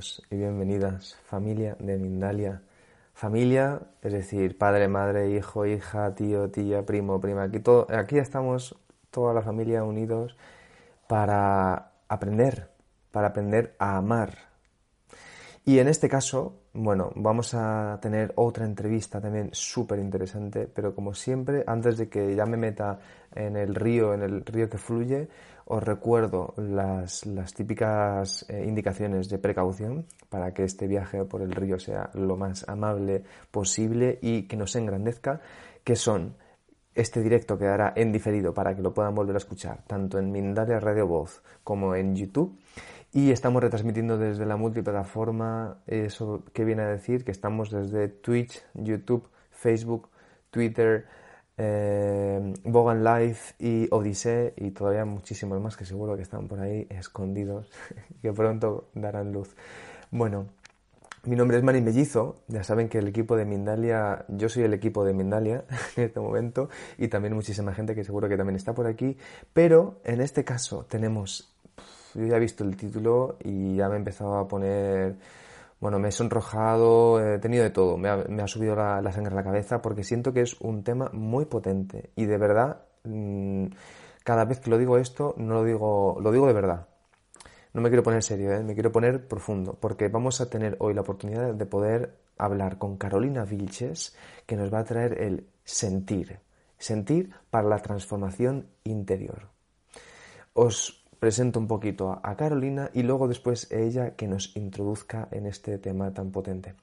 Y bienvenidas, familia de Mindalia. Familia, es decir, padre, madre, hijo, hija, tío, tía, primo, prima. Aquí, todo, aquí estamos toda la familia unidos para aprender, para aprender a amar. Y en este caso, bueno, vamos a tener otra entrevista también súper interesante, pero como siempre, antes de que ya me meta en el río, en el río que fluye, os recuerdo las, típicas eh, indicaciones de precaución para que este viaje por el río sea lo más amable posible y que nos engrandezca, que son este directo quedará en diferido para que lo puedan volver a escuchar tanto en Mindalia Radio Voz como en YouTube. Y estamos retransmitiendo desde la multiplataforma, eso que viene a decir que estamos desde Twitch, YouTube, Facebook, Twitter, Bogan Live y Odyssey y todavía muchísimos más que seguro que están por ahí escondidos que pronto darán luz. Bueno, mi nombre es Marín Mellizo, ya saben que el equipo de Mindalia, yo soy el equipo de Mindalia en este momento y también muchísima gente que seguro que también está por aquí, pero en este caso tenemos, yo ya he visto el título y ya me he empezado a poner bueno, me he sonrojado, he tenido de todo, me ha, subido la, sangre a la cabeza porque siento que es un tema muy potente y de verdad, mm, cada vez que lo digo esto, no lo digo, lo digo de verdad. No me quiero poner serio, ¿eh? me quiero poner profundo, porque vamos a tener hoy la oportunidad de poder hablar con Carolina Vilches, que nos va a traer el sentir, sentir para la transformación interior. Os presento un poquito a, Carolina y luego después ella que nos introduzca en este tema tan potente.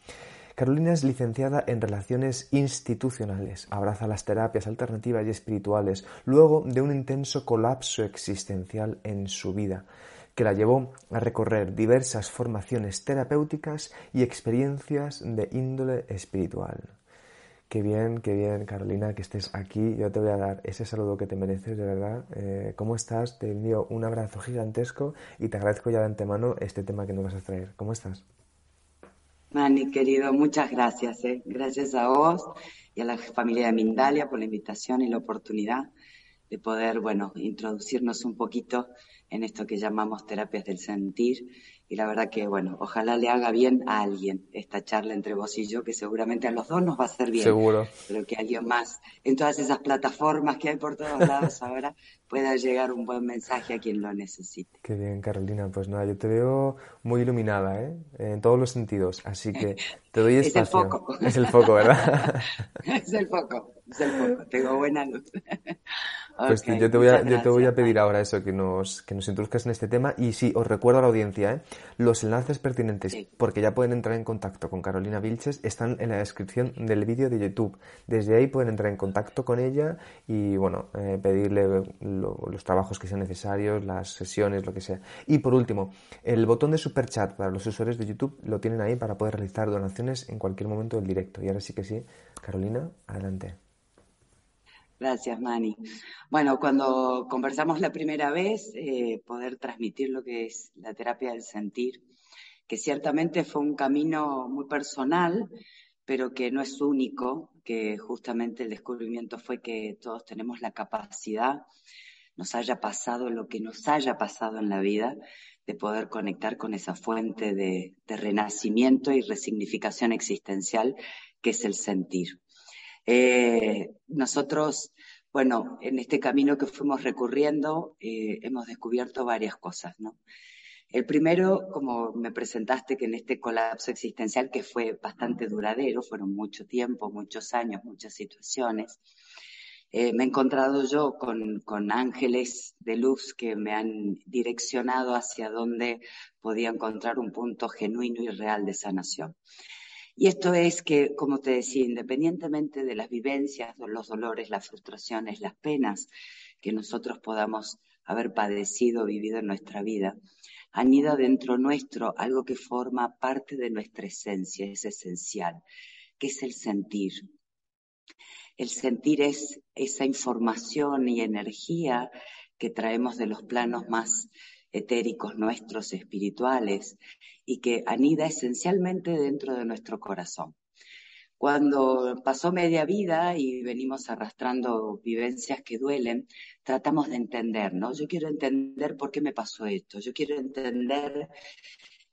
Carolina es licenciada en Relaciones Institucionales, abraza las terapias alternativas y espirituales, luego de un intenso colapso existencial en su vida, que la llevó a recorrer diversas formaciones terapéuticas y experiencias de índole espiritual. Qué bien, qué bien, Carolina, que estés aquí. Yo te voy a dar ese saludo que te mereces, de verdad. Eh, ¿Cómo estás? Te envío un abrazo gigantesco y te agradezco ya de antemano este tema que nos vas a traer. ¿Cómo estás? Mani, querido, muchas gracias. Eh. Gracias a vos y a la familia de Mindalia por la invitación y la oportunidad de poder, bueno, introducirnos un poquito en esto que llamamos terapias del sentir y la verdad que, bueno, ojalá le haga bien a alguien esta charla entre vos y yo, que seguramente a los dos nos va a hacer bien. Seguro. Pero que alguien más, en todas esas plataformas que hay por todos lados ahora, pueda llegar un buen mensaje a quien lo necesite. Qué bien, Carolina. Pues nada, yo te veo muy iluminada, ¿eh? En todos los sentidos. Así que te doy espacio. Es el foco. Es el foco, ¿verdad? es el foco, es el foco. Tengo buena luz. Pues yo te voy a, yo te voy a pedir ahora eso, que nos, que nos introduzcas en este tema. Y sí, os recuerdo a la audiencia, ¿eh? los enlaces pertinentes, porque ya pueden entrar en contacto con Carolina Vilches, están en la descripción del vídeo de YouTube. Desde ahí pueden entrar en contacto con ella y, bueno, eh, pedirle los trabajos que sean necesarios, las sesiones, lo que sea. Y por último, el botón de super chat para los usuarios de YouTube lo tienen ahí para poder realizar donaciones en cualquier momento del directo. Y ahora sí que sí, Carolina, adelante. Gracias, Mani. Bueno, cuando conversamos la primera vez, eh, poder transmitir lo que es la terapia del sentir, que ciertamente fue un camino muy personal, pero que no es único, que justamente el descubrimiento fue que todos tenemos la capacidad, nos haya pasado lo que nos haya pasado en la vida, de poder conectar con esa fuente de renacimiento y resignificación existencial que es el sentir. Eh, nosotros, bueno, en este camino que fuimos recorriendo, eh, hemos descubierto varias cosas, ¿no? El primero, como me presentaste, que en este colapso existencial que fue bastante duradero, fueron mucho tiempo, muchos años, muchas situaciones, eh, me he encontrado yo con, con, ángeles de luz que me han direccionado hacia donde podía encontrar un punto genuino y real de sanación. Y esto es que, como te decía, independientemente de las vivencias, los dolores, las frustraciones, las penas que nosotros podamos haber padecido, vivido en nuestra vida, anida dentro nuestro algo que forma parte de nuestra esencia, es esencial, que es el sentir. El sentir es esa información y energía que traemos de los planos más etéricos nuestros, espirituales, y que anida esencialmente dentro de nuestro corazón. Cuando pasó media vida y venimos arrastrando vivencias que duelen, tratamos de entender, ¿no? Yo quiero entender por qué me pasó esto, yo quiero entender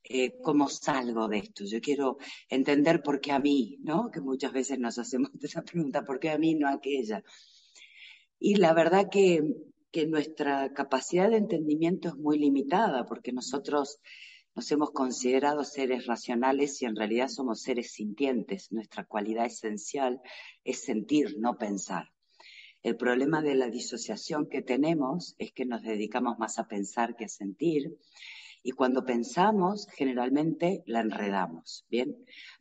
eh, cómo salgo de esto. Yo quiero entender por qué a mí, ¿no? Que muchas veces nos hacemos esa pregunta, ¿por qué a mí, no aquella? Y la verdad que, que nuestra capacidad de entendimiento es muy limitada, porque nosotros nos hemos considerado seres racionales y en realidad somos seres sintientes. Nuestra cualidad esencial es sentir, no pensar. El problema de la disociación que tenemos es que nos dedicamos más a pensar que a sentir y cuando pensamos generalmente la enredamos, ¿bien?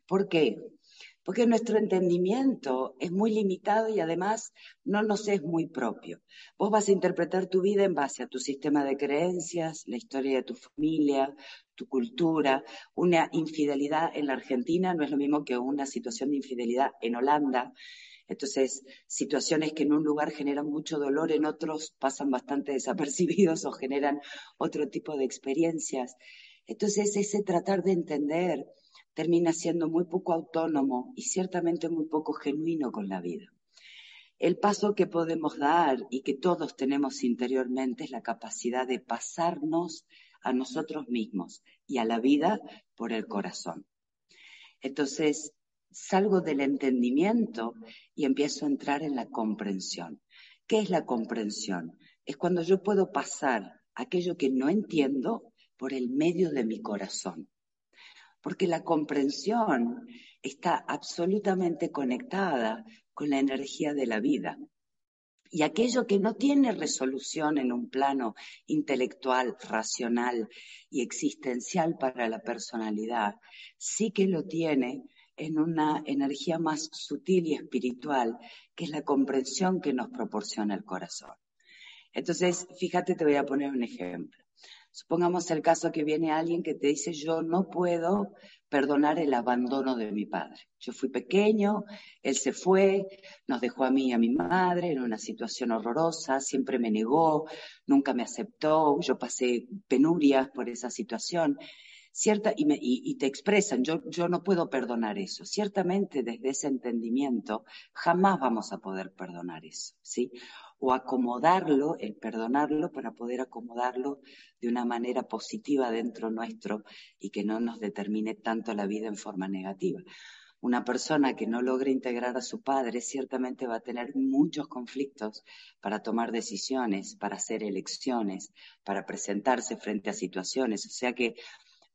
¿Por qué? Porque nuestro entendimiento es muy limitado y además no nos es muy propio. Vos vas a interpretar tu vida en base a tu sistema de creencias, la historia de tu familia, tu cultura. Una infidelidad en la Argentina no es lo mismo que una situación de infidelidad en Holanda. Entonces, situaciones que en un lugar generan mucho dolor, en otros pasan bastante desapercibidos o generan otro tipo de experiencias. Entonces, ese tratar de entender termina siendo muy poco autónomo y ciertamente muy poco genuino con la vida. El paso que podemos dar y que todos tenemos interiormente es la capacidad de pasarnos a nosotros mismos y a la vida por el corazón. Entonces, salgo del entendimiento y empiezo a entrar en la comprensión. ¿Qué es la comprensión? Es cuando yo puedo pasar aquello que no entiendo por el medio de mi corazón. Porque la comprensión está absolutamente conectada con la energía de la vida. Y aquello que no tiene resolución en un plano intelectual, racional y existencial para la personalidad, sí que lo tiene en una energía más sutil y espiritual, que es la comprensión que nos proporciona el corazón. Entonces, fíjate, te voy a poner un ejemplo. Supongamos el caso que viene alguien que te dice, yo no puedo perdonar el abandono de mi padre. Yo fui pequeño, él se fue, nos dejó a mí y a mi madre en una situación horrorosa, siempre me negó, nunca me aceptó, yo pasé penurias por esa situación cierta, y, te expresan, yo, yo no puedo perdonar eso. Ciertamente desde ese entendimiento jamás vamos a poder perdonar eso, ¿sí? O acomodarlo, el perdonarlo para poder acomodarlo de una manera positiva dentro nuestro y que no nos determine tanto la vida en forma negativa. Una persona que no logre integrar a su padre ciertamente va a tener muchos conflictos para tomar decisiones, para hacer elecciones, para presentarse frente a situaciones. O sea que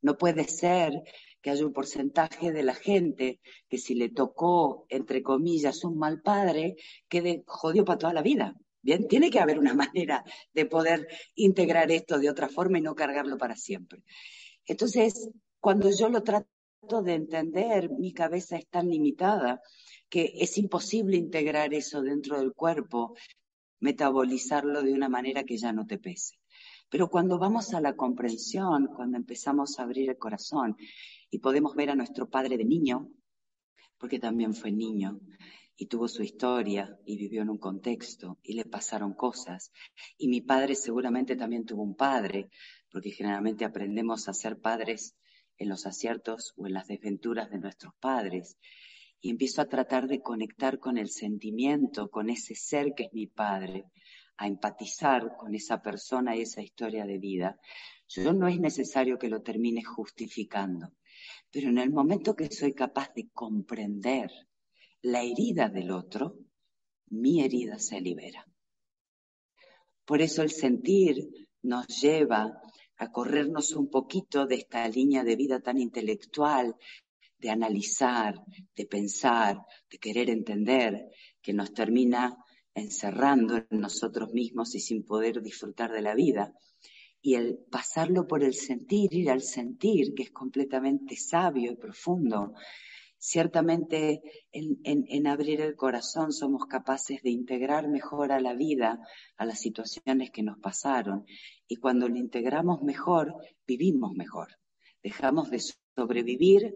no puede ser que haya un porcentaje de la gente que si le tocó, entre comillas, un mal padre, quede jodido para toda la vida. Bien, tiene que haber una manera de poder integrar esto de otra forma y no cargarlo para siempre. Entonces, cuando yo lo trato de entender, mi cabeza es tan limitada que es imposible integrar eso dentro del cuerpo, metabolizarlo de una manera que ya no te pese. Pero cuando vamos a la comprensión, cuando empezamos a abrir el corazón y podemos ver a nuestro padre de niño, porque también fue niño y tuvo su historia y vivió en un contexto y le pasaron cosas. Y mi padre seguramente también tuvo un padre, porque generalmente aprendemos a ser padres en los aciertos o en las desventuras de nuestros padres. Y empiezo a tratar de conectar con el sentimiento, con ese ser que es mi padre, a empatizar con esa persona y esa historia de vida, yo no es necesario que lo termine justificando, pero en el momento que soy capaz de comprender la herida del otro, mi herida se libera. Por eso el sentir nos lleva a corrernos un poquito de esta línea de vida tan intelectual, de analizar, de pensar, de querer entender, que nos termina encerrando en nosotros mismos y sin poder disfrutar de la vida. Y el pasarlo por el sentir, ir al sentir, que es completamente sabio y profundo, ciertamente en, abrir el corazón somos capaces de integrar mejor a la vida, a las situaciones que nos pasaron. Y cuando lo integramos mejor, vivimos mejor. Dejamos de sobrevivir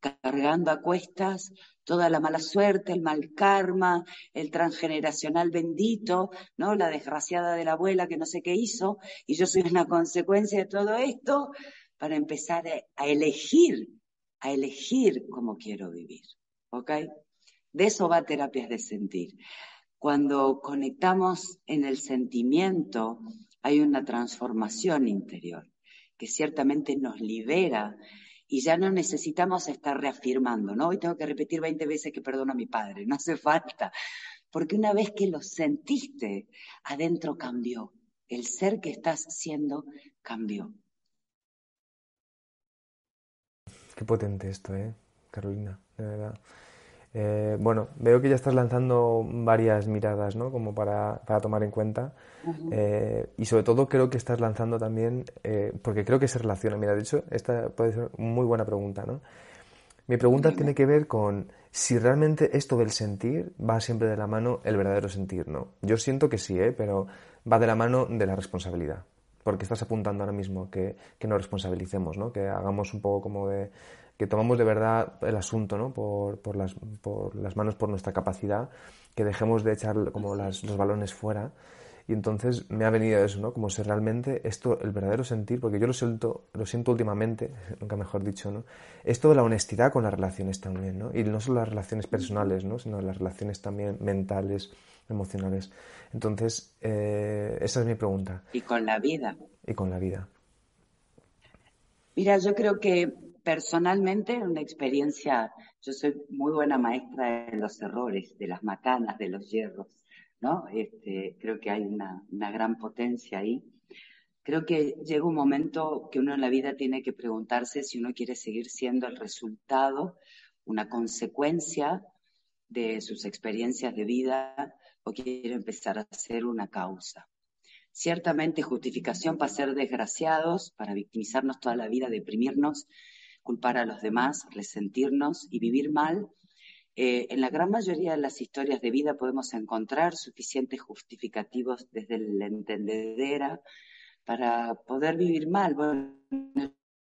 cargando a cuestas toda la mala suerte, el mal karma, el transgeneracional bendito, ¿no? La desgraciada de la abuela que no sé qué hizo, y yo soy una consecuencia de todo esto, para empezar a elegir, a elegir cómo quiero vivir. ¿Ok? De eso va terapias de sentir. Cuando conectamos en el sentimiento, hay una transformación interior. que ciertamente nos libera y ya no necesitamos estar reafirmando, ¿no? Hoy tengo que repetir 20 veces que perdono a mi padre, no hace falta, porque una vez que lo sentiste, adentro cambió, el ser que estás siendo cambió. Qué potente esto, ¿eh, Carolina? De verdad. Eh, bueno, veo que ya estás lanzando varias miradas, ¿no? Como para, tomar en cuenta. Eh, y sobre todo creo que estás lanzando también, eh, porque creo que se relaciona. Mira, de hecho, esta puede ser muy buena pregunta, ¿no? Mi pregunta tiene que ver con si realmente esto del sentir va siempre de la mano el verdadero sentir, ¿no? Yo siento que sí, ¿eh? Pero va de la mano de la responsabilidad. Porque estás apuntando ahora mismo que, que nos responsabilicemos, ¿no? Que hagamos un poco como de que tomamos de verdad el asunto ¿no? por, por, las, por las manos, por nuestra capacidad, que dejemos de echar como las, los balones fuera. Y entonces me ha venido eso, ¿no? Como si realmente esto, el verdadero sentir, porque yo lo siento, lo siento últimamente, nunca mejor dicho, ¿no? Esto de la honestidad con las relaciones también, ¿no? Y no solo las relaciones personales, ¿no? Sino las relaciones también mentales, emocionales. Entonces, eh, esa es mi pregunta. Y con la vida. Y con la vida. Mira, yo creo que personalmente una experiencia, yo soy muy buena maestra de los errores, de las macanas, de los hierros, ¿no? Este, creo que hay una, una gran potencia ahí. Creo que llega un momento que uno en la vida tiene que preguntarse si uno quiere seguir siendo el resultado, una consecuencia de sus experiencias de vida o quiere empezar a ser una causa. Ciertamente justificación para ser desgraciados, para victimizarnos toda la vida, deprimirnos, culpar a los demás, resentirnos y vivir mal, eh, en la gran mayoría de las historias de vida podemos encontrar suficientes justificativos desde el entendedera para poder vivir mal. Bueno,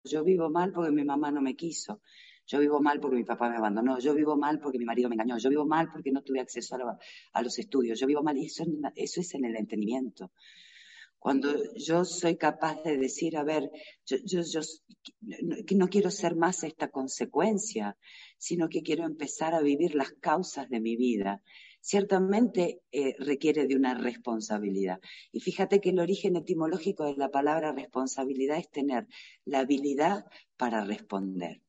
yo vivo mal porque mi mamá no me quiso. Yo vivo mal porque mi papá me abandonó. Yo vivo mal porque mi marido me engañó. Yo vivo mal porque no tuve acceso a, los estudios. Yo vivo mal. Y eso, eso es en el entendimiento. Cuando yo soy capaz de decir, a ver, yo, yo, yo no, quiero ser más esta consecuencia, sino que quiero empezar a vivir las causas de mi vida, ciertamente eh, requiere de una responsabilidad. Y fíjate que el origen etimológico de la palabra responsabilidad es tener la habilidad para responder.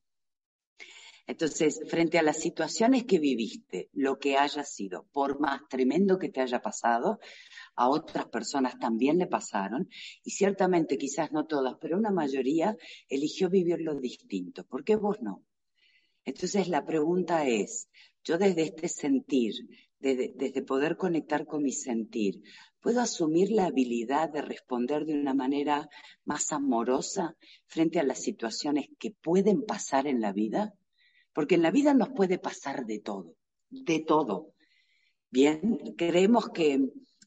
Entonces, frente a las situaciones que viviste, lo que haya sido, por más tremendo que te haya pasado, a otras personas también le pasaron y ciertamente quizás no todas, pero una mayoría eligió vivirlo distinto. ¿Por qué vos no? Entonces la pregunta es, yo desde este sentir, desde, desde, poder conectar con mi sentir, ¿puedo asumir la habilidad de responder de una manera más amorosa frente a las situaciones que pueden pasar en la vida? Porque en la vida nos puede pasar de todo, de todo. Bien, creemos que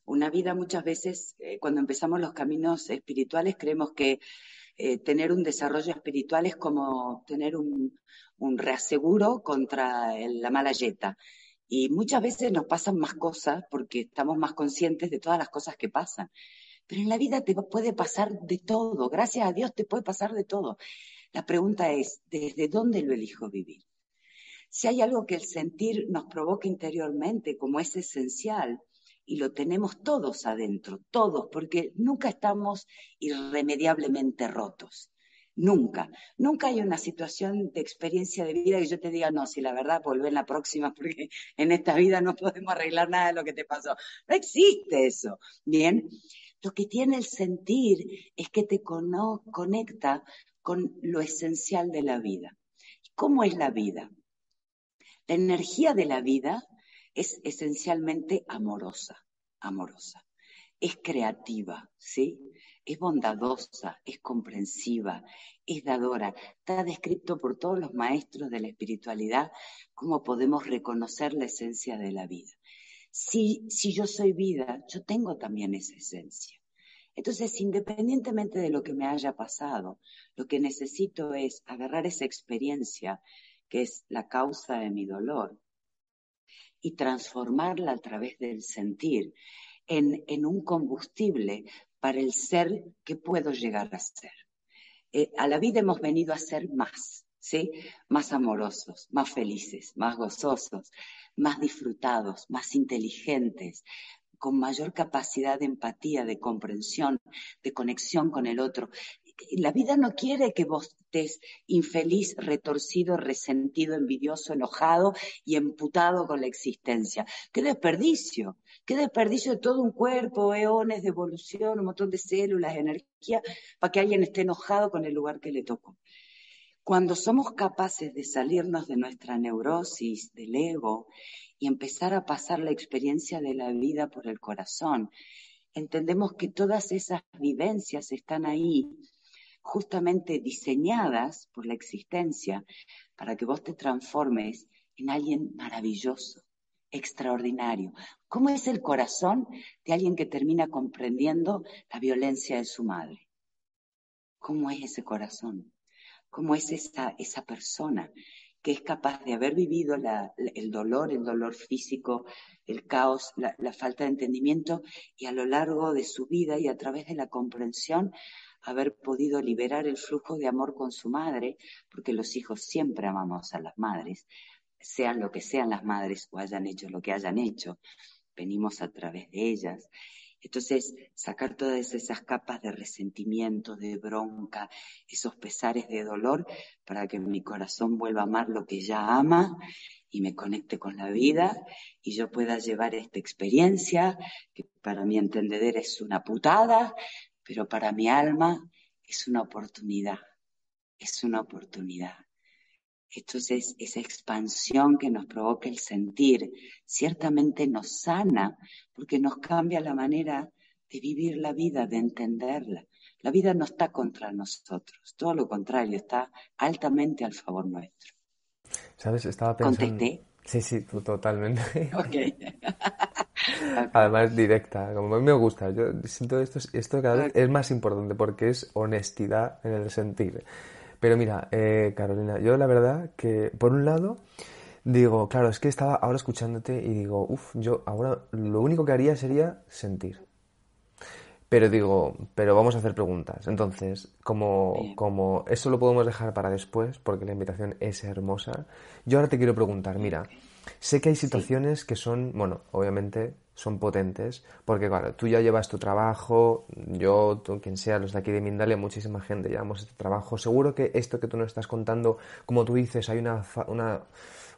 una vida muchas veces, eh, cuando empezamos los caminos espirituales, creemos que eh, tener un desarrollo espiritual es como tener un, reaseguro contra la mala yeta. Y muchas veces nos pasan más cosas porque estamos más conscientes de todas las cosas que pasan. Pero en la vida te puede pasar de todo. Gracias a Dios te puede pasar de todo. La pregunta es, ¿desde dónde lo elijo vivir? Si hay algo que el sentir nos provoca interiormente como es esencial, y lo tenemos todos adentro, todos, porque nunca estamos irremediablemente rotos. Nunca. Nunca hay una situación de experiencia de vida que yo te diga, no, si la verdad, volvé en la próxima, porque en esta vida no podemos arreglar nada de lo que te pasó. No existe eso. Bien. Lo que tiene el sentir es que te conecta con lo esencial de la vida. ¿Cómo es la vida? La energía de la vida es esencialmente amorosa, amorosa. Es creativa, ¿sí? Es bondadosa, es comprensiva, es dadora. Está descrito por todos los maestros de la espiritualidad cómo podemos reconocer la esencia de la vida. Si, si yo soy vida, yo tengo también esa esencia. Entonces, independientemente de lo que me haya pasado, lo que necesito es agarrar esa experiencia que es la causa de mi dolor y transformarla a través del sentir en, un combustible para el ser que puedo llegar a ser. Eh, a la vida hemos venido a ser más, ¿sí? Más amorosos, más felices, más gozosos, más disfrutados, más inteligentes, con mayor capacidad de empatía, de comprensión, de conexión con el otro. La vida no quiere que vos estés infeliz, retorcido, resentido, envidioso, enojado y emputado con la existencia. ¡Qué desperdicio! ¡Qué desperdicio de todo un cuerpo, eones de evolución, un montón de células, energía, para que alguien esté enojado con el lugar que le tocó! Cuando somos capaces de salirnos de nuestra neurosis, del ego, y empezar a pasar la experiencia de la vida por el corazón, entendemos que todas esas vivencias están ahí justamente diseñadas por la existencia para que vos te transformes en alguien maravilloso, extraordinario. ¿Cómo es el corazón de alguien que termina comprendiendo la violencia de su madre? ¿Cómo es ese corazón? ¿Cómo es esa, esa persona que es capaz de haber vivido el dolor, el dolor físico, el caos, la, la, falta de entendimiento y a lo largo de su vida y a través de la comprensión haber podido liberar el flujo de amor con su madre, porque los hijos siempre amamos a las madres, sean lo que sean las madres o hayan hecho lo que hayan hecho, venimos a través de ellas. Entonces, sacar todas esas capas de resentimiento, de bronca, esos pesares de dolor, para que mi corazón vuelva a amar lo que ya ama y me conecte con la vida y yo pueda llevar esta experiencia, que para mi entender es una putada, pero para mi alma es una oportunidad, es una oportunidad. Entonces, esa expansión que nos provoca el sentir ciertamente nos sana porque nos cambia la manera de vivir la vida, de entenderla. La vida no está contra nosotros, todo lo contrario, está altamente al favor nuestro. ¿Sabes? Estaba pensando... ¿Contesté? Sí, sí, totalmente. Ok. Además, directa, como a mí me gusta. Yo siento esto, esto cada vez es más importante porque es honestidad en el sentir. Pero mira, eh, Carolina, yo la verdad que, por un lado, digo, claro, es que estaba ahora escuchándote y digo, uff, yo ahora lo único que haría sería sentir. Pero digo, pero vamos a hacer preguntas. Entonces, como, como eso lo podemos dejar para después, porque la invitación es hermosa, yo ahora te quiero preguntar, mira, sé que hay situaciones que son, bueno, obviamente son potentes, porque claro, tú ya llevas tu trabajo, yo, tú, quien sea, los de aquí de Mindalia, muchísima gente llevamos este trabajo. Seguro que esto que tú nos estás contando, como tú dices, hay una, una,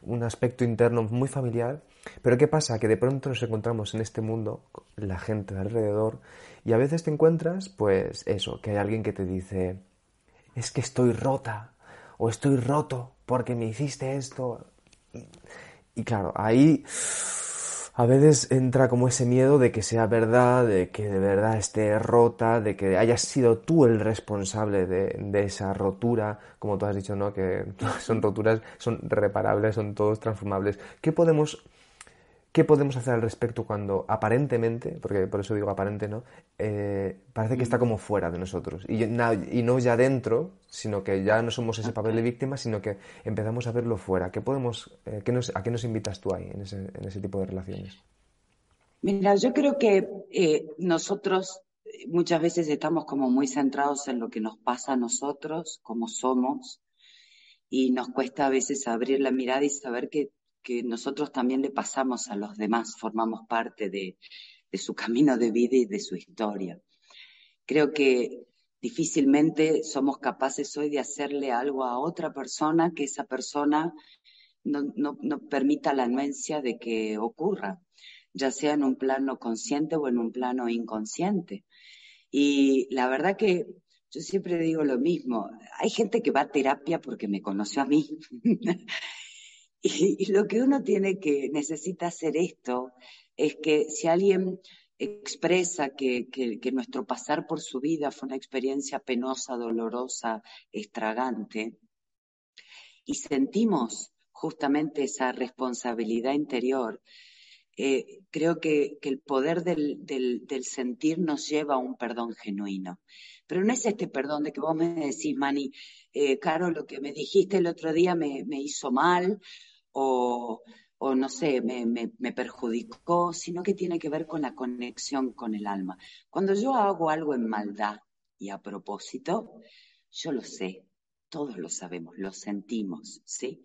un aspecto interno muy familiar, pero ¿qué pasa? Que de pronto nos encontramos en este mundo, la gente de alrededor, y a veces te encuentras, pues eso, que hay alguien que te dice, es que estoy rota, o estoy roto porque me hiciste esto. Y claro, ahí a veces entra como ese miedo de que sea verdad, de que de verdad esté rota, de que hayas sido tú el responsable de, esa rotura, como tú has dicho, ¿no? Que son roturas, son reparables, son todos transformables. ¿Qué podemos ¿Qué podemos hacer al respecto cuando aparentemente, porque por eso digo aparente, ¿no? Eh, parece que está como fuera de nosotros. Y, no ya dentro, sino que ya no somos ese papel de víctima, sino que empezamos a verlo fuera. ¿Qué podemos, eh, ¿A qué nos invitas tú ahí en ese, en ese tipo de relaciones? Mira, yo creo que eh, nosotros muchas veces estamos como muy centrados en lo que nos pasa a nosotros, como somos, y nos cuesta a veces abrir la mirada y saber que que nosotros también le pasamos a los demás, formamos parte de, su camino de vida y de su historia. Creo que difícilmente somos capaces hoy de hacerle algo a otra persona que esa persona no, no, permita la anuencia de que ocurra, ya sea en un plano consciente o en un plano inconsciente. Y la verdad que yo siempre digo lo mismo, hay gente que va a terapia porque me conoció a mí Y, lo que uno tiene que, necesita hacer esto, es que si alguien expresa que, nuestro pasar por su vida fue una experiencia penosa, dolorosa, estragante, y sentimos justamente esa responsabilidad interior, eh, creo que, el poder del, sentir nos lleva a un perdón genuino. Pero no es este perdón de que vos me decís, Mani, eh, Caro, lo que me dijiste el otro día me hizo mal, o, o no sé, me, me, me, perjudicó, sino que tiene que ver con la conexión con el alma. Cuando yo hago algo en maldad y a propósito, yo lo sé, todos lo sabemos, lo sentimos, ¿sí?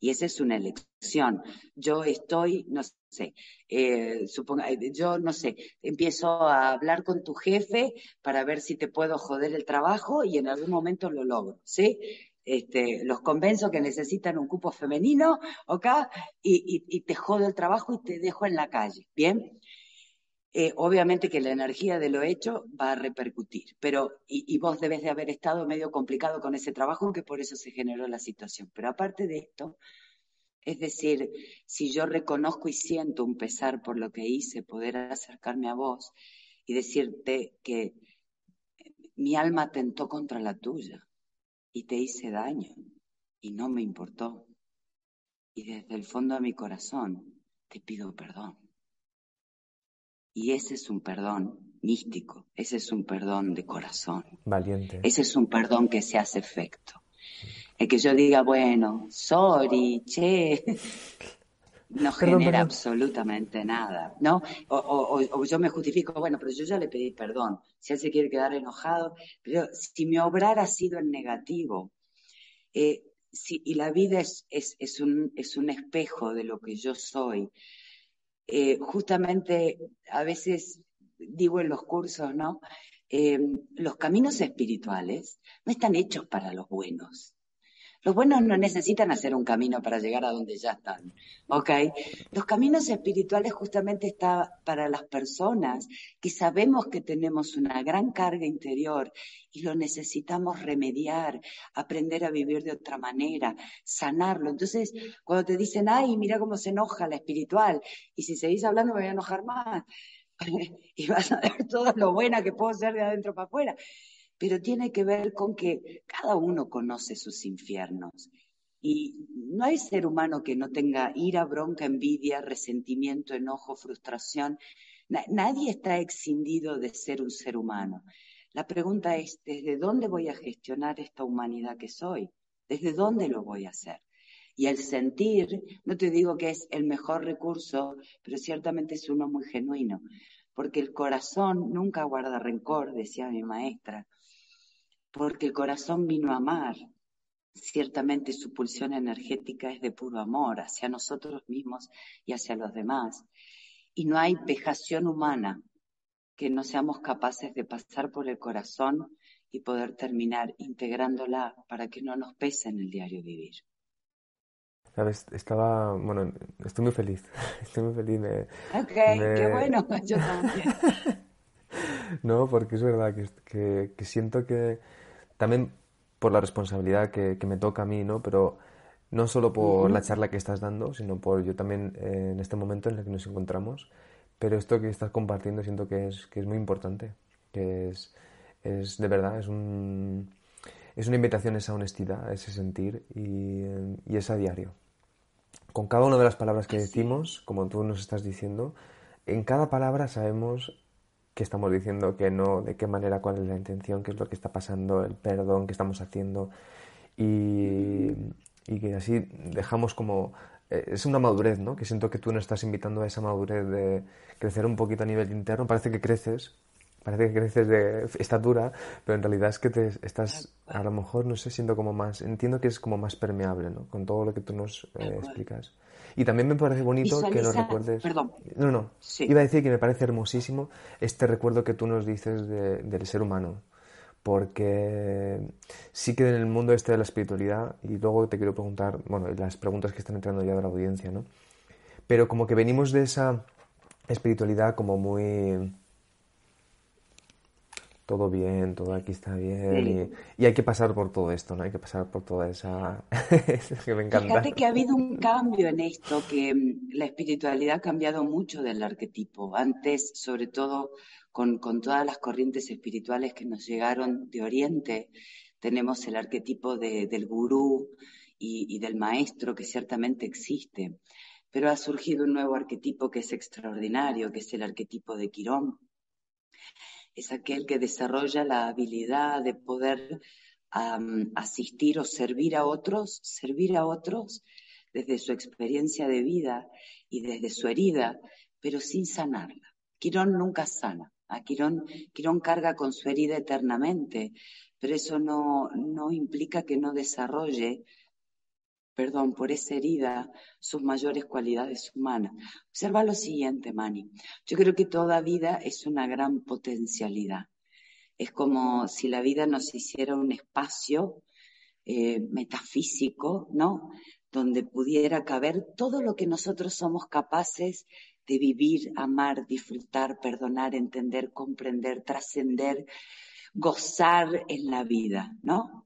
Y esa es una elección. Yo estoy, no sé, eh, suponga, eh, yo no sé, empiezo a hablar con tu jefe para ver si te puedo joder el trabajo y en algún momento lo logro, ¿sí? Este, los convenzo que necesitan un cupo femenino, ¿ok? Y, te jodo el trabajo y te dejo en la calle, ¿bien? Eh, obviamente que la energía de lo hecho va a repercutir, pero y, vos debes de haber estado medio complicado con ese trabajo, que por eso se generó la situación. Pero aparte de esto, es decir, si yo reconozco y siento un pesar por lo que hice, poder acercarme a vos y decirte que mi alma tentó contra la tuya y te hice daño y no me importó. Y desde el fondo de mi corazón te pido perdón. Y ese es un perdón místico, ese es un perdón de corazón. Valiente. Ese es un perdón que se hace efecto. El que yo diga, bueno, sorry, che, no genera absolutamente nada, ¿no? O, yo me justifico, bueno, pero yo ya le pedí perdón, si él se quiere quedar enojado, pero si mi obrar ha sido en negativo, eh, si, y la vida es, es, es, un, es un espejo de lo que yo soy, eh, justamente a veces digo en los cursos, ¿no? Eh, los caminos espirituales no están hechos para los buenos. Los buenos no necesitan hacer un camino para llegar a donde ya están, ¿ok? Los caminos espirituales justamente están para las personas que sabemos que tenemos una gran carga interior y lo necesitamos remediar, aprender a vivir de otra manera, sanarlo. Entonces, cuando te dicen, ay, mira cómo se enoja la espiritual, y si seguís hablando me voy a enojar más, y vas a ver todo lo buena que puedo ser de adentro para afuera pero tiene que ver con que cada uno conoce sus infiernos. Y no hay ser humano que no tenga ira, bronca, envidia, resentimiento, enojo, frustración. nadie está excindido de ser un ser humano. La pregunta es, ¿desde dónde voy a gestionar esta humanidad que soy? ¿Desde dónde lo voy a hacer? Y el sentir, no te digo que es el mejor recurso, pero ciertamente es uno muy genuino, porque el corazón nunca guarda rencor, decía mi maestra porque el corazón vino a amar. Ciertamente su pulsión energética es de puro amor hacia nosotros mismos y hacia los demás. Y no hay vejación humana que no seamos capaces de pasar por el corazón y poder terminar integrándola para que no nos pese en el diario vivir. Sabes, estaba, bueno, estoy muy feliz, estoy muy feliz. ok, qué bueno, yo también. no, porque es verdad que siento que, también por la responsabilidad que, me toca a mí, ¿no? Pero no solo por la charla que estás dando, sino por yo también eh, en este momento en el que nos encontramos. Pero esto que estás compartiendo siento que es, que es muy importante, que es, es de verdad, es, un, es una invitación a esa honestidad, a ese sentir y, y es a diario. Con cada una de las palabras que decimos, como tú nos estás diciendo, en cada palabra sabemos qué estamos diciendo, que no, de qué manera, cuál es la intención, qué es lo que está pasando, el perdón que estamos haciendo y, y que así dejamos como... Eh, es una madurez, ¿no? Que siento que tú nos estás invitando a esa madurez de crecer un poquito a nivel interno. Parece que creces, parece que creces de estatura, pero en realidad es que te estás, a lo mejor, no sé, siento como más, entiendo que es como más permeable, ¿no? Con todo lo que tú nos eh, explicas. Y también me parece bonito que nos recuerdes. Perdón. No, no. Iba a decir que me parece hermosísimo este recuerdo que tú nos dices del ser humano. Porque sí que en el mundo este de la espiritualidad, y luego te quiero preguntar, bueno, las preguntas que están entrando ya de la audiencia, ¿no? Pero como que venimos de esa espiritualidad como muy todo bien, todo aquí está bien. Y, hay que pasar por todo esto, ¿no? Hay que pasar por toda esa... que me encanta. Fíjate que ha habido un cambio en esto, que mm, la espiritualidad ha cambiado mucho del arquetipo. Antes, sobre todo con, con todas las corrientes espirituales que nos llegaron de Oriente, tenemos el arquetipo de, del gurú y, y del maestro, que ciertamente existe. Pero ha surgido un nuevo arquetipo que es extraordinario, que es el arquetipo de Quirón es aquel que desarrolla la habilidad de poder asistir o servir a otros, servir a otros desde su experiencia de vida y desde su herida, pero sin sanarla. Quirón nunca sana. A Quirón, Quirón carga con su herida eternamente, pero eso no, no implica que no desarrolle, perdón, por esa herida, sus mayores cualidades humanas. Observa lo siguiente, Mani. Yo creo que toda vida es una gran potencialidad. Es como si la vida nos hiciera un espacio eh, metafísico, ¿no? Donde pudiera caber todo lo que nosotros somos capaces de vivir, amar, disfrutar, perdonar, entender, comprender, trascender, gozar en la vida, ¿no?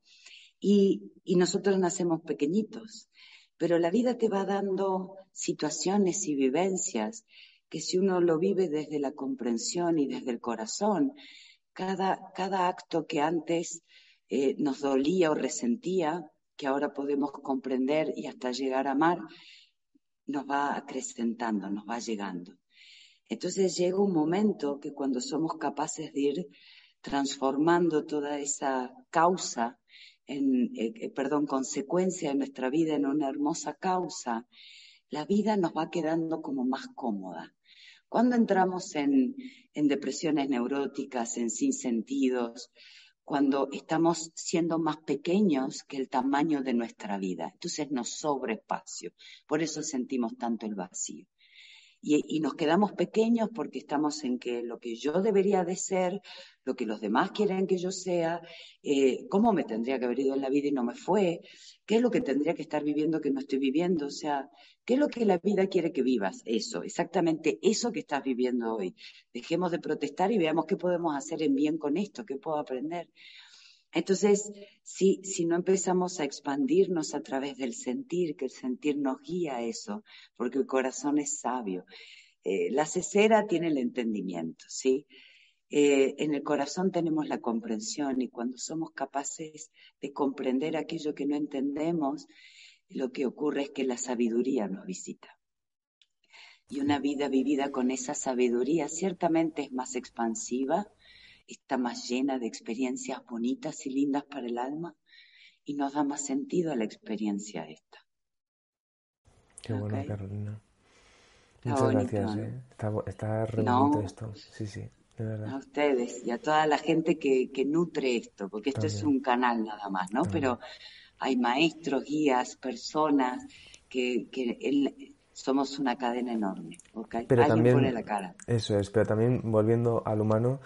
Y, y nosotros nacemos pequeñitos, pero la vida te va dando situaciones y vivencias que si uno lo vive desde la comprensión y desde el corazón, cada, cada acto que antes eh, nos dolía o resentía, que ahora podemos comprender y hasta llegar a amar, nos va acrecentando, nos va llegando. Entonces llega un momento que cuando somos capaces de ir transformando toda esa causa en, eh, eh, perdón, consecuencia de nuestra vida en una hermosa causa, la vida nos va quedando como más cómoda. Cuando entramos en, en depresiones neuróticas, en sinsentidos, cuando estamos siendo más pequeños que el tamaño de nuestra vida. Entonces nos sobra espacio. Por eso sentimos tanto el vacío. Y, nos quedamos pequeños porque estamos en que lo que yo debería de ser, lo que los demás quieren que yo sea, eh, cómo me tendría que haber ido en la vida y no me fue, qué es lo que tendría que estar viviendo que no estoy viviendo, o sea, qué es lo que la vida quiere que vivas, eso, exactamente eso que estás viviendo hoy. Dejemos de protestar y veamos qué podemos hacer en bien con esto, qué puedo aprender. Entonces, si, si no empezamos a expandirnos a través del sentir, que el sentir nos guía a eso, porque el corazón es sabio. Eh, la cesera tiene el entendimiento, ¿sí? Eh, en el corazón tenemos la comprensión y cuando somos capaces de comprender aquello que no entendemos, lo que ocurre es que la sabiduría nos visita. Y una vida vivida con esa sabiduría ciertamente es más expansiva, está más llena de experiencias bonitas y lindas para el alma y nos da más sentido a la experiencia esta. Qué bueno, Carolina. Muchas gracias. ¿eh? Está, está re bonito esto. Sí, sí, de verdad. A ustedes y a toda la gente que, que nutre esto, porque esto es un canal nada más, ¿no? Pero hay maestros, guías, personas que, que somos una cadena enorme, ¿ok? Pero también, pone la cara. Eso es, pero también volviendo al humano,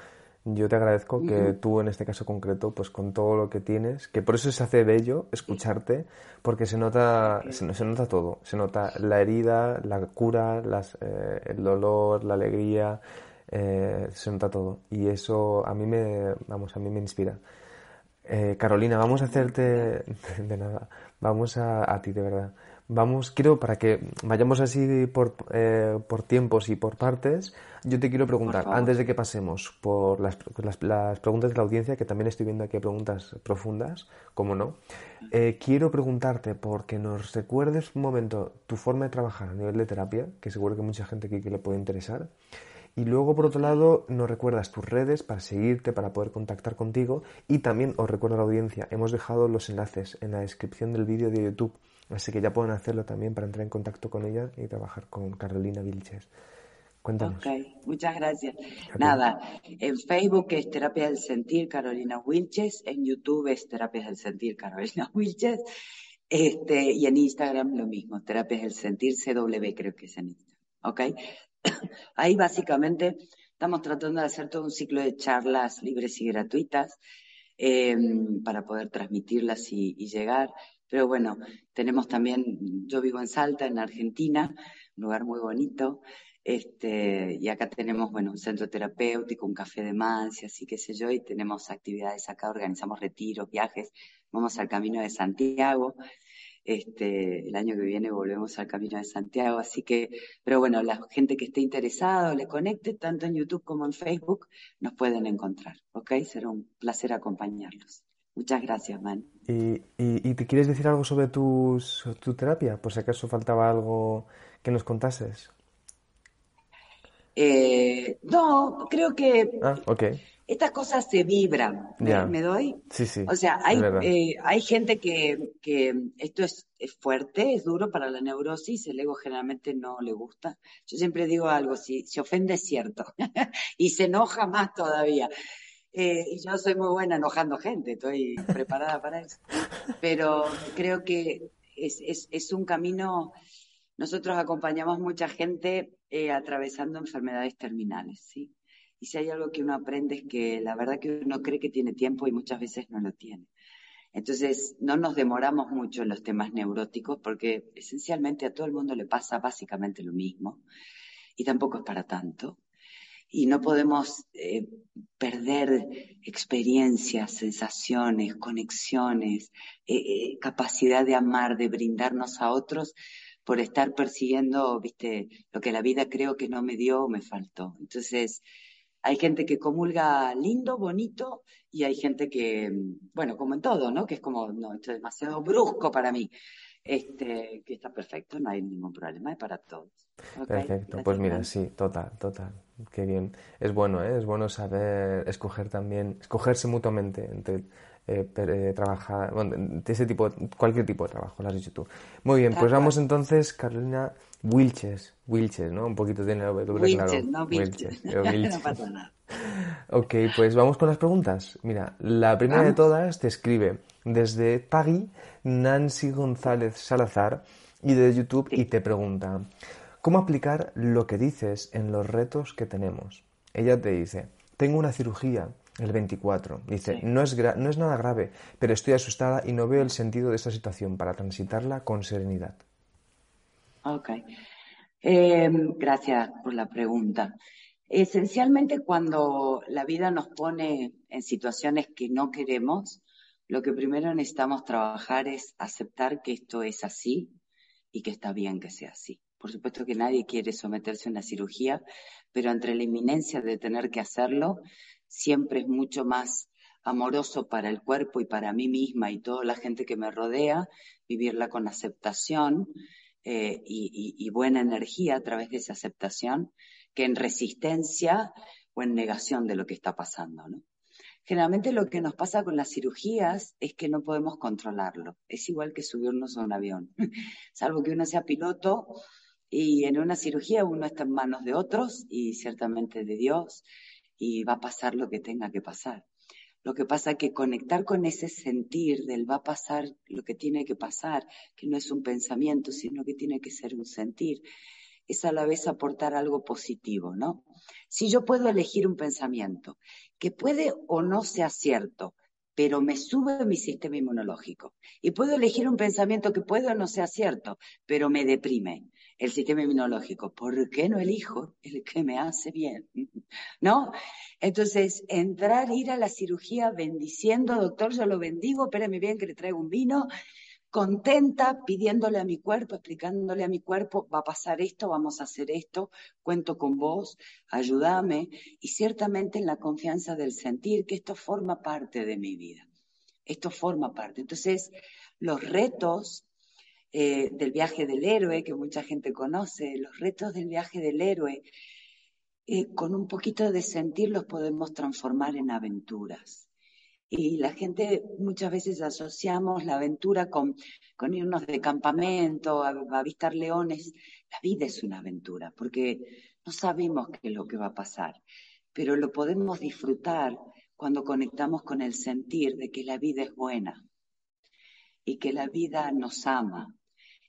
yo te agradezco que tú en este caso concreto, pues con todo lo que tienes, que por eso se hace bello escucharte, porque se nota, se, nota todo, se nota la herida, la cura, las, eh, el dolor, la alegría, eh, se nota todo. Y eso a mí me, vamos, a mí me inspira. Eh, Carolina, vamos a hacerte, de nada, vamos a, a ti de verdad. Vamos, quiero, para que vayamos así por, eh, por tiempos y por partes, yo te quiero preguntar, antes de que pasemos por las, las, preguntas de la audiencia, que también estoy viendo aquí preguntas profundas, como no, eh, quiero preguntarte porque nos recuerdes un momento tu forma de trabajar a nivel de terapia, que seguro que mucha gente aquí que le puede interesar, y luego, por otro lado, nos recuerdas tus redes para seguirte, para poder contactar contigo. Y también os recuerdo a la audiencia, hemos dejado los enlaces en la descripción del vídeo de YouTube Así que ya pueden hacerlo también para entrar en contacto con ella y trabajar con Carolina Vilches. Cuéntanos. Ok, muchas gracias. Nada, en Facebook es Terapia del Sentir Carolina Wilches, en YouTube es Terapias del Sentir Carolina Wilches, este, y en Instagram lo mismo, Terapias del Sentir CW creo que es en Instagram. ¿Ok? Ahí básicamente estamos tratando de hacer todo un ciclo de charlas libres y gratuitas eh, para poder transmitirlas y llegar. Pero bueno, tenemos también, yo vivo en Salta, en Argentina, un lugar muy bonito, este, y acá tenemos, bueno, un centro terapéutico, un café de mancia, así que sé yo, y tenemos actividades acá, organizamos retiros, viajes, vamos al Camino de Santiago, este, el año que viene volvemos al Camino de Santiago, así que, pero bueno, la gente que esté interesada le conecte, tanto en YouTube como en Facebook, nos pueden encontrar, ¿ok? Será un placer acompañarlos. Muchas gracias, Man. ¿Y, y, te quieres decir algo sobre tu terapia? Por si acaso faltaba algo que nos contases. Eh, no, creo que ah, okay. estas cosas se vibran. ¿Me, doy? Sí, sí. O sea, hay, eh, hay gente que, que esto es, es, fuerte, es duro para la neurosis, el ego generalmente no le gusta. Yo siempre digo algo, si se ofende es cierto y se enoja más todavía. Eh, y yo soy muy buena enojando gente, estoy preparada para eso. Pero creo que es, un camino, nosotros acompañamos mucha gente eh, atravesando enfermedades terminales, ¿sí? Y si hay algo que uno aprende es que la verdad que uno cree que tiene tiempo y muchas veces no lo tiene. Entonces, no nos demoramos mucho en los temas neuróticos porque esencialmente a todo el mundo le pasa básicamente lo mismo y tampoco es para tanto. Y no podemos eh, perder experiencias, sensaciones, conexiones, eh, eh, capacidad de amar, de brindarnos a otros por estar persiguiendo, viste, lo que la vida creo que no me dio o me faltó. Entonces, hay gente que comulga lindo, bonito, y hay gente que, bueno, como en todo, ¿no? Que es como, no, esto es demasiado brusco para mí. Este, que está perfecto, no hay ningún problema, es para todos. Perfecto, pues mira, sí, total, total, qué bien. Es bueno, ¿eh? es bueno saber escoger también, escogerse mutuamente entre eh, eh, trabajar, bueno, ese tipo, cualquier tipo de trabajo, lo has dicho tú. Muy bien, pues vamos entonces, Carolina Wilches, Wilches, ¿no? Un poquito tiene doble claro. No Wilches. no pasa nada. Ok, pues vamos con las preguntas. Mira, la primera de todas te escribe desde Pagui Nancy González Salazar y de YouTube y te pregunta, ¿cómo aplicar lo que dices en los retos que tenemos? Ella te dice, tengo una cirugía el 24. Dice, no, es no es nada grave, pero estoy asustada y no veo el sentido de esta situación para transitarla con serenidad. Ok. Em, gracias por la pregunta. Esencialmente cuando la vida nos pone en situaciones que no queremos, lo que primero necesitamos trabajar es aceptar que esto es así y que está bien que sea así. Por supuesto que nadie quiere someterse a una cirugía, pero entre la inminencia de tener que hacerlo, siempre es mucho más amoroso para el cuerpo y para mí misma y toda la gente que me rodea, vivirla con aceptación eh, y, buena energía a través de esa aceptación, que en resistencia o en negación de lo que está pasando, Generalmente lo que nos pasa con las cirugías es que no podemos controlarlo. Es igual que subirnos a un avión. Salvo que uno sea piloto y en una cirugía uno está en manos de otros y ciertamente de Dios y va a pasar lo que tenga que pasar. Lo que pasa es que conectar con ese sentir del va a pasar lo que tiene que pasar, que no es un pensamiento, sino que tiene que ser un sentir, es a la vez aportar algo positivo, ¿no? Si yo puedo elegir un pensamiento que puede o no sea cierto, pero me sube mi sistema inmunológico, y puedo elegir un pensamiento que puede o no sea cierto, pero me deprime, el sistema inmunológico. ¿Por qué no elijo el que me hace bien? ¿No? Entonces, entrar, ir a la cirugía bendiciendo, doctor, yo lo bendigo, espérame bien que le traigo un vino, contenta, pidiéndole a mi cuerpo, explicándole a mi cuerpo, va a pasar esto, vamos a hacer esto, cuento con vos, ayúdame, y ciertamente en la confianza del sentir que esto forma parte de mi vida. Esto forma parte. Entonces, los retos eh, del viaje del héroe, que mucha gente conoce, los retos del viaje del héroe, eh, con un poquito de sentir los podemos transformar en aventuras. Y la gente muchas veces asociamos la aventura con, con irnos de campamento, a, a avistar leones. La vida es una aventura, porque no sabemos qué es lo que va a pasar, pero lo podemos disfrutar cuando conectamos con el sentir de que la vida es buena y que la vida nos ama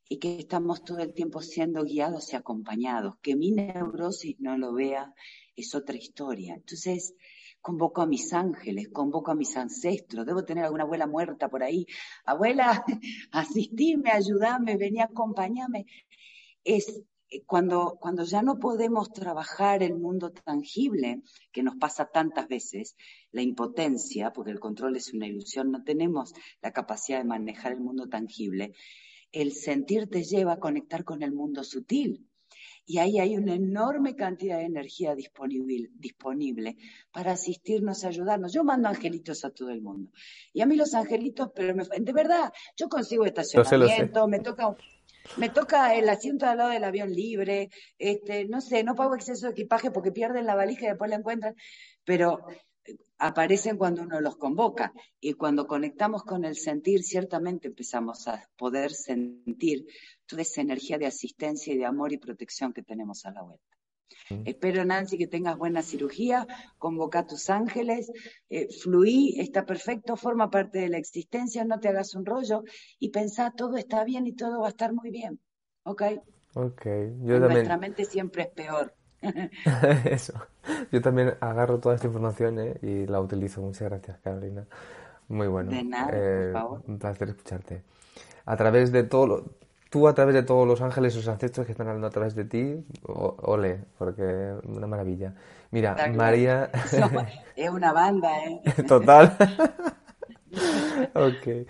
y que estamos todo el tiempo siendo guiados y acompañados. Que mi neurosis no lo vea es otra historia. Entonces, convoco a mis ángeles, convoco a mis ancestros. Debo tener alguna abuela muerta por ahí. Abuela, asistime, ayúdame, vení, acompañame. Es eh, cuando, cuando ya no podemos trabajar el mundo tangible, que nos pasa tantas veces, la impotencia, porque el control es una ilusión, no tenemos la capacidad de manejar el mundo tangible, el sentir te lleva a conectar con el mundo sutil. Y ahí hay una enorme cantidad de energía disponible, disponible para asistirnos, ayudarnos. Yo mando angelitos a todo el mundo. Y a mí los angelitos, pero de verdad, yo consigo estacionamiento, me toca me toca el asiento al lado del avión libre, este, no sé, no pago exceso de equipaje porque pierden la valija y después la encuentran, pero aparecen cuando uno los convoca y cuando conectamos con el sentir, ciertamente empezamos a poder sentir toda esa energía de asistencia y de amor y protección que tenemos a la vuelta. Espero, Nancy, que tengas buena cirugía, convoca a tus ángeles, eh, fluí, está perfecto, forma parte de la existencia, no te hagas un rollo y pensá, todo está bien y todo va a estar muy bien. ¿Ok? Ok, yo también. Nuestra mente siempre es peor. Eso. Yo también agarro toda esta información eh, y la utilizo. Muchas gracias, Carolina. Muy bueno. De nada, por eh, favor. Un placer escucharte. A través de todo lo, tú a través de todos los ángeles, sus ancestros que están hablando a través de ti, ole, porque una maravilla. Mira, María... es una banda, ¿eh? Total. ok.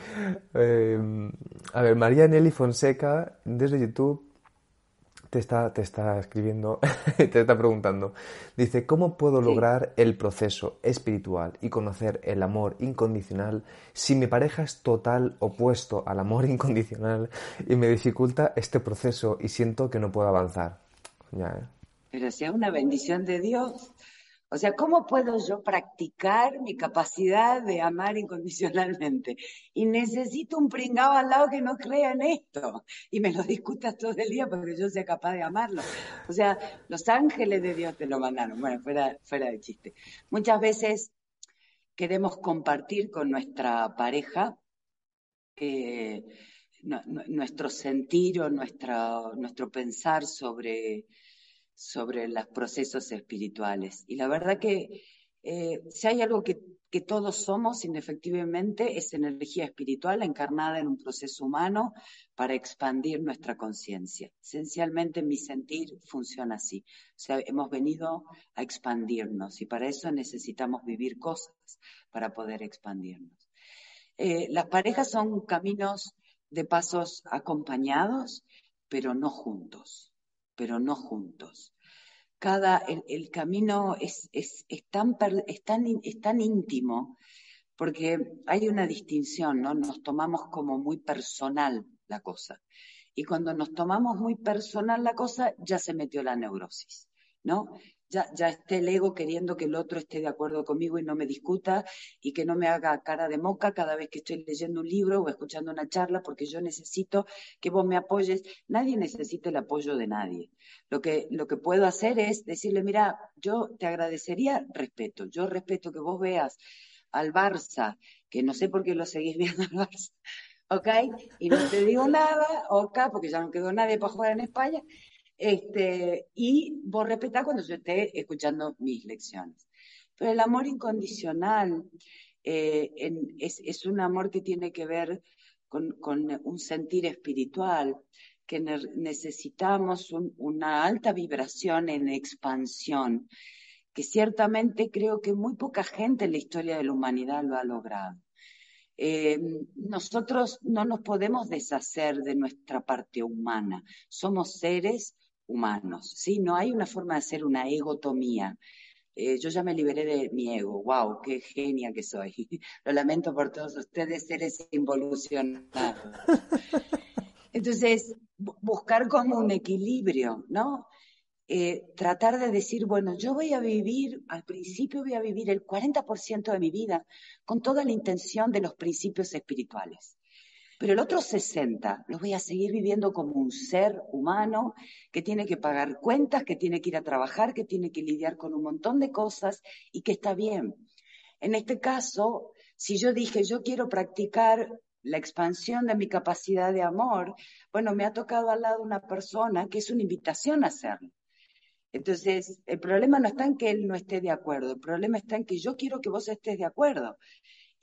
Eh, a ver, María Nelly Fonseca, desde YouTube, te está, te está escribiendo, te está preguntando. Dice, ¿cómo puedo lograr el proceso espiritual y conocer el amor incondicional si mi pareja es total opuesto al amor incondicional y me dificulta este proceso y siento que no puedo avanzar? Ya, ¿eh? Pero sea una bendición de Dios. O sea, ¿cómo puedo yo practicar mi capacidad de amar incondicionalmente? Y necesito un pringado al lado que no crea en esto y me lo discuta todo el día porque yo sea capaz de amarlo. O sea, los ángeles de Dios te lo mandaron. Bueno, fuera, fuera de chiste. Muchas veces queremos compartir con nuestra pareja eh, nuestro sentir o nuestro pensar sobre sobre los procesos espirituales. Y la verdad que eh, si hay algo que, todos somos, indefectivamente, es energía espiritual encarnada en un proceso humano para expandir nuestra conciencia. Esencialmente mi sentir funciona así. O sea, hemos venido a expandirnos y para eso necesitamos vivir cosas para poder expandirnos. Eh, las parejas son caminos de pasos acompañados, pero no juntos pero no juntos. Cada, el, camino es, es, tan, es, tan, es tan íntimo porque hay una distinción, ¿no? Nos tomamos como muy personal la cosa. Y cuando nos tomamos muy personal la cosa, ya se metió la neurosis, ¿no? Ya, esté el ego queriendo que el otro esté de acuerdo conmigo y no me discuta y que no me haga cara de moca cada vez que estoy leyendo un libro o escuchando una charla porque yo necesito que vos me apoyes. Nadie necesita el apoyo de nadie. Lo que, lo que puedo hacer es decirle, mira, yo te agradecería respeto. Yo respeto que vos veas al Barça, que no sé por qué lo seguís viendo al Barça, ¿ok? Y no te digo nada, ok, porque ya no quedó nadie para jugar en España, este, y vos respetás cuando yo esté escuchando mis lecciones. Pero el amor incondicional eh, es, un amor que tiene que ver con, un sentir espiritual, que necesitamos una alta vibración en expansión, que ciertamente creo que muy poca gente en la historia de la humanidad lo ha logrado. Eh, nosotros no nos podemos deshacer de nuestra parte humana. Somos seres humanos, ¿sí? No hay una forma de hacer una egotomía. Eh, yo ya me liberé de mi ego, wow, qué genia que soy. Lo lamento por todos ustedes, seres involucionados. Entonces, buscar como un equilibrio, ¿no? Eh, tratar de decir, bueno, yo voy a vivir, al principio voy a vivir el 40% de mi vida con toda la intención de los principios espirituales. Pero el otro 60 lo voy a seguir viviendo como un ser humano que tiene que pagar cuentas, que tiene que ir a trabajar, que tiene que lidiar con un montón de cosas y que está bien. En este caso, si yo dije, yo quiero practicar la expansión de mi capacidad de amor, bueno, me ha tocado al lado una persona que es una invitación a hacerlo. Entonces, el problema no está en que él no esté de acuerdo, el problema está en que yo quiero que vos estés de acuerdo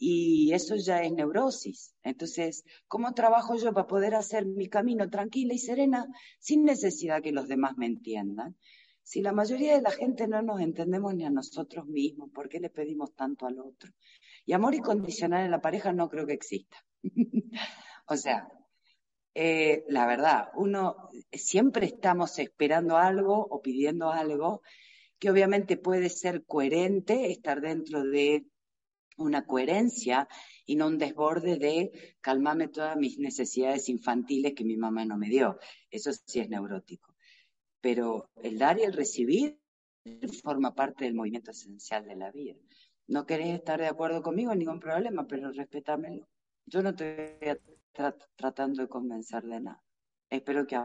y eso ya es neurosis. Entonces, ¿cómo trabajo yo para poder hacer mi camino tranquila y serena sin necesidad que los demás me entiendan? Si la mayoría de la gente no nos entendemos ni a nosotros mismos, ¿por qué le pedimos tanto al otro? Y amor incondicional en la pareja no creo que exista. o sea, eh, la verdad, uno siempre estamos esperando algo o pidiendo algo que obviamente puede ser coherente, estar dentro de una coherencia y no un desborde de calmarme todas mis necesidades infantiles que mi mamá no me dio. Eso sí es neurótico. Pero el dar y el recibir forma parte del movimiento esencial de la vida. No querés estar de acuerdo conmigo, ningún problema, pero respétamelo. Yo no estoy tratando de convencer de nada. Espero que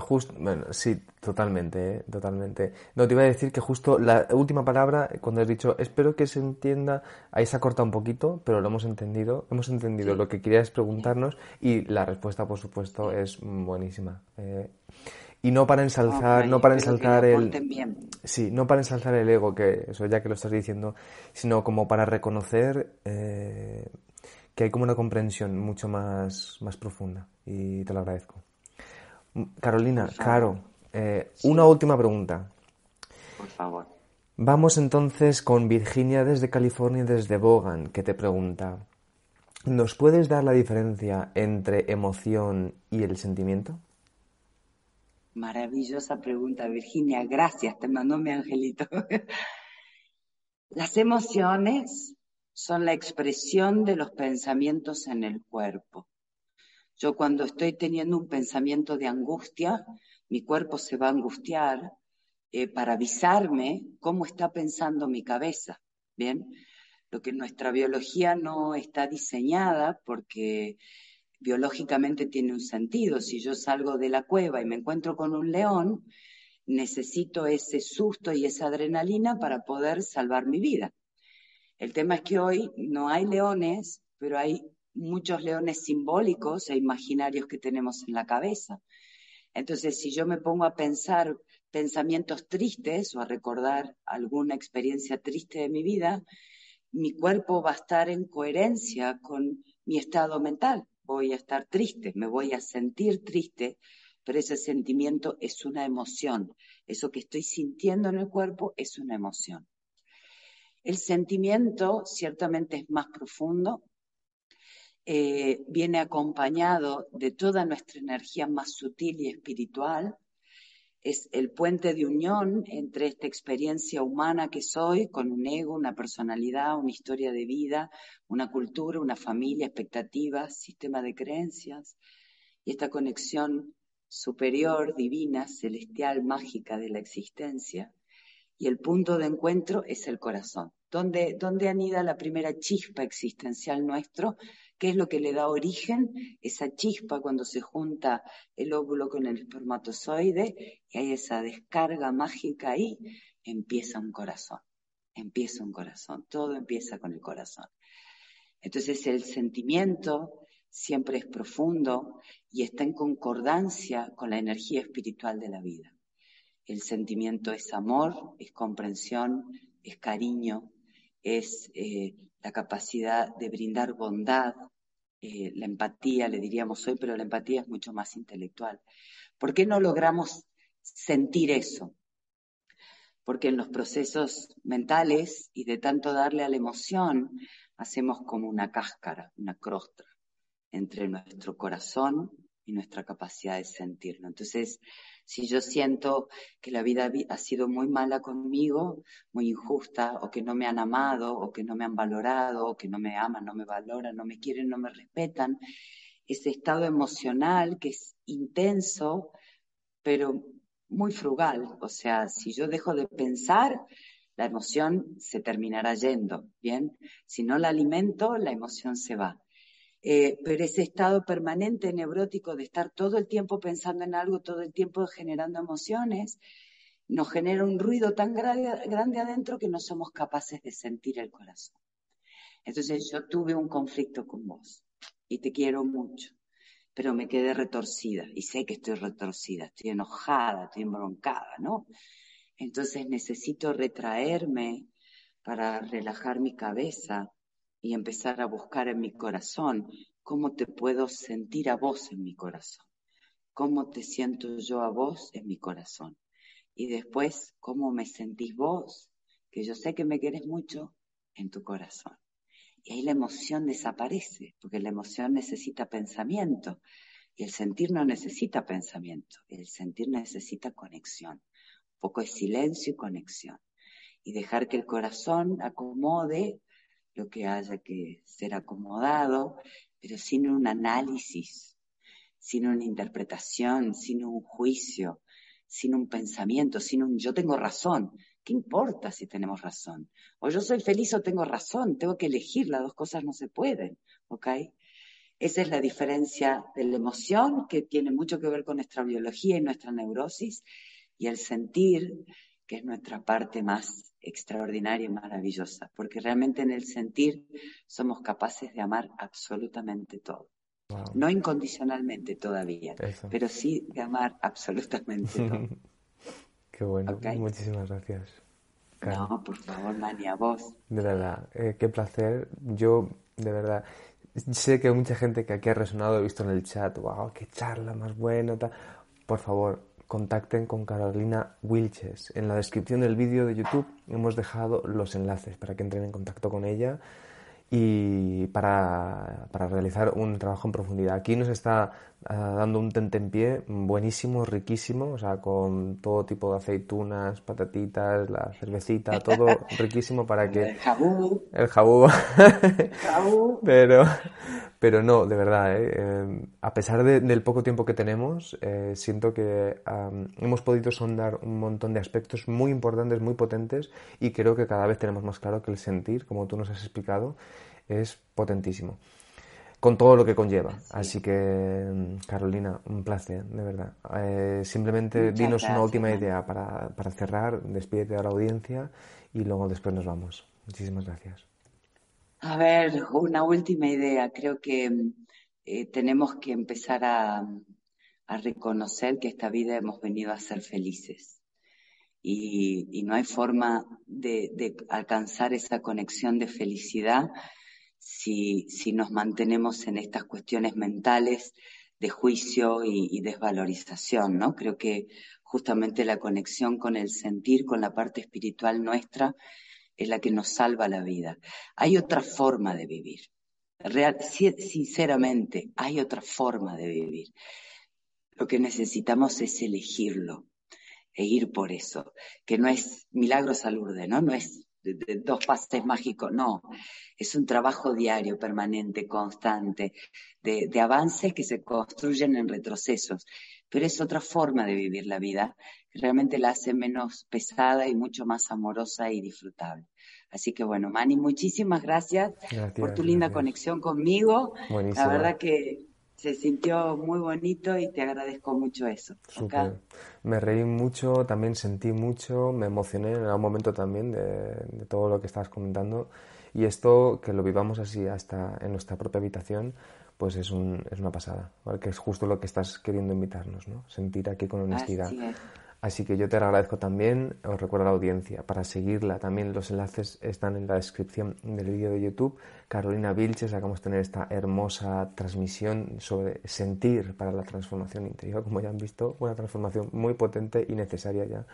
Justo, bueno, sí, totalmente, ¿eh? totalmente. No, te iba a decir que justo la última palabra, cuando has dicho, espero que se entienda, ahí se ha cortado un poquito, pero lo hemos entendido, hemos entendido lo que querías preguntarnos y la respuesta, por supuesto, es buenísima. Eh, y no para ensalzar, no para ensalzar el, sí, no para ensalzar el ego, que eso ya que lo estás diciendo, sino como para reconocer eh, que hay como una comprensión mucho más, más profunda y te lo agradezco. Carolina, Caro, eh, una última pregunta. Por favor. Vamos entonces con Virginia desde California, desde Bogan, que te pregunta, ¿nos puedes dar la diferencia entre emoción y el sentimiento? Maravillosa pregunta, Virginia. Gracias, te mandó mi angelito. Las emociones son la expresión de los pensamientos en el cuerpo. Yo cuando estoy teniendo un pensamiento de angustia, mi cuerpo se va a angustiar eh, para avisarme cómo está pensando mi cabeza. Bien, lo que nuestra biología no está diseñada porque biológicamente tiene un sentido. Si yo salgo de la cueva y me encuentro con un león, necesito ese susto y esa adrenalina para poder salvar mi vida. El tema es que hoy no hay leones, pero hay muchos leones simbólicos e imaginarios que tenemos en la cabeza. Entonces, si yo me pongo a pensar pensamientos tristes o a recordar alguna experiencia triste de mi vida, mi cuerpo va a estar en coherencia con mi estado mental. Voy a estar triste, me voy a sentir triste, pero ese sentimiento es una emoción. Eso que estoy sintiendo en el cuerpo es una emoción. El sentimiento ciertamente es más profundo, eh, viene acompañado de toda nuestra energía más sutil y espiritual, es el puente de unión entre esta experiencia humana que soy con un ego, una personalidad, una historia de vida, una cultura, una familia, expectativas, sistema de creencias y esta conexión superior, divina, celestial, mágica de la existencia. Y el punto de encuentro es el corazón. ¿Dónde, dónde anida la primera chispa existencial nuestro? ¿Qué es lo que le da origen? Esa chispa cuando se junta el óvulo con el espermatozoide y hay esa descarga mágica ahí, empieza un corazón, empieza un corazón, todo empieza con el corazón. Entonces el sentimiento siempre es profundo y está en concordancia con la energía espiritual de la vida. El sentimiento es amor, es comprensión, es cariño, es eh, la capacidad de brindar bondad, eh, la empatía, le diríamos hoy, pero la empatía es mucho más intelectual. ¿Por qué no logramos sentir eso? Porque en los procesos mentales y de tanto darle a la emoción, hacemos como una cáscara, una crostra entre nuestro corazón y nuestra capacidad de sentirlo. Entonces, si yo siento que la vida ha sido muy mala conmigo, muy injusta, o que no me han amado, o que no me han valorado, o que no me aman, no me valoran, no me quieren, no me respetan, ese estado emocional que es intenso, pero muy frugal. O sea, si yo dejo de pensar, la emoción se terminará yendo, ¿bien? Si no la alimento, la emoción se va. Eh, pero ese estado permanente neurótico de estar todo el tiempo pensando en algo, todo el tiempo generando emociones, nos genera un ruido tan grande adentro que no somos capaces de sentir el corazón. Entonces yo tuve un conflicto con vos y te quiero mucho, pero me quedé retorcida y sé que estoy retorcida, estoy enojada, estoy embroncada, ¿no? Entonces necesito retraerme para relajar mi cabeza, y empezar a buscar en mi corazón cómo te puedo sentir a vos en mi corazón, cómo te siento yo a vos en mi corazón y después cómo me sentís vos, que yo sé que me querés mucho en tu corazón. Y ahí la emoción desaparece, porque la emoción necesita pensamiento y el sentir no necesita pensamiento, el sentir necesita conexión, un poco de silencio y conexión. Y dejar que el corazón acomode lo que haya que ser acomodado, pero sin un análisis, sin una interpretación, sin un juicio, sin un pensamiento, sin un yo tengo razón. ¿Qué importa si tenemos razón? O yo soy feliz o tengo razón, tengo que elegir, las dos cosas no se pueden, ¿ok? Esa es la diferencia de la emoción, que tiene mucho que ver con nuestra biología y nuestra neurosis, y el sentir, que es nuestra parte más extraordinaria y maravillosa, porque realmente en el sentir somos capaces de amar absolutamente todo. No incondicionalmente todavía, pero sí de amar absolutamente todo. Qué bueno, muchísimas gracias. No, por favor, Mani, a vos. De verdad, eh, qué placer. Yo, de verdad, sé que hay mucha gente que aquí ha resonado, he visto en el chat, wow, qué charla más buena. Por favor, contacten con Carolina Wilches. En la descripción del vídeo de YouTube hemos dejado los enlaces para que entren en contacto con ella y para, para realizar un trabajo en profundidad. Aquí nos está dando un tentempié buenísimo, riquísimo, o sea, con todo tipo de aceitunas, patatitas, la cervecita, todo riquísimo para que... El jabú. El jabú. pero, pero no, de verdad, ¿eh? eh a pesar del poco tiempo que tenemos, eh, siento que hemos podido sondar un montón de aspectos muy importantes, muy potentes y creo que cada vez tenemos más claro que el sentir, como tú nos has explicado, es potentísimo con todo lo que conlleva. Así que, mm, Carolina, un placer, de verdad. Eh, simplemente dinos una última idea para, para cerrar, despídete a la audiencia y luego después nos vamos. Muchísimas gracias. A ver, una última idea. Creo que eh, tenemos que empezar a, a, reconocer que esta vida hemos venido a ser felices. Y, y no hay forma de, de alcanzar esa conexión de felicidad si, si nos mantenemos en estas cuestiones mentales de juicio y, desvalorización, ¿no? Creo que justamente la conexión con el sentir, con la parte espiritual nuestra, es la que nos salva la vida. Hay otra forma de vivir. Real, sinceramente, hay otra forma de vivir. Lo que necesitamos es elegirlo e ir por eso, que no es milagro salurde, ¿no? No es de, dos pases mágicos, no, es un trabajo diario, permanente, constante, de, de avances que se construyen en retrocesos, pero es otra forma de vivir la vida que realmente la hace menos pesada y mucho más amorosa y disfrutable. Así que bueno, Mani, muchísimas gracias, por tu linda conexión conmigo. La verdad que se sintió muy bonito y te agradezco mucho eso. Me reí mucho, también sentí mucho, me emocioné en algún momento también de, todo lo que estabas comentando. Y esto, que lo vivamos así hasta en nuestra propia habitación, pues es, un, es una pasada, que es justo lo que estás queriendo invitarnos, ¿no? Sentir aquí con honestidad. Así que yo te agradezco también, os recuerdo a la audiencia, para seguirla también los enlaces están en la descripción del vídeo de YouTube. Carolina Vilches, acabamos de tener esta hermosa transmisión sobre sentir para la transformación interior, como ya han visto, una transformación muy potente y necesaria ya.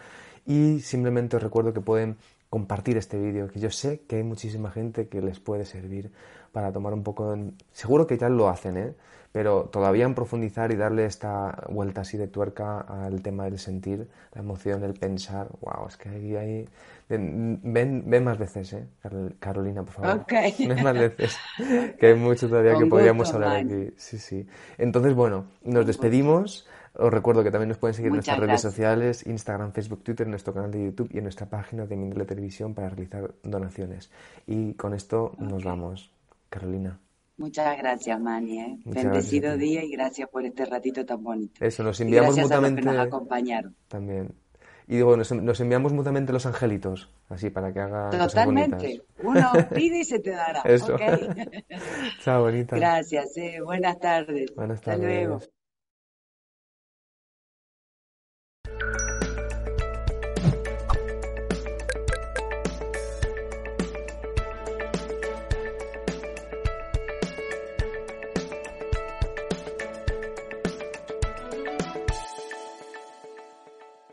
Y simplemente os recuerdo que pueden compartir este vídeo, que yo sé que hay muchísima gente que les puede servir para tomar un poco... De... Seguro que ya lo hacen, ¿eh? pero todavía en profundizar y darle esta vuelta así de tuerca al tema del sentir, la emoción, el pensar, wow, es que ahí hay... Ven, ven más veces, ¿eh? Carolina, por favor. Ven más veces, que hay mucho todavía que podríamos hablar aquí. Sí, sí. Entonces, bueno, nos despedimos. Os recuerdo que también nos pueden seguir en nuestras redes sociales, Instagram, Facebook, Twitter, en nuestro canal de YouTube y en nuestra página de Mindele Televisión para realizar donaciones. Y con esto nos vamos. Carolina. Muchas gracias, Mani. ¿eh? Bendecido día y gracias por este ratito tan bonito. Eso, nos enviamos mutuamente. nos acompañaron. También. Y digo, nos, enviamos mutuamente los angelitos, así para que haga. Totalmente. Uno pide y se te dará. Eso. Chao, bonita. Gracias, eh. buenas tardes. Buenas tardes. Hasta luego.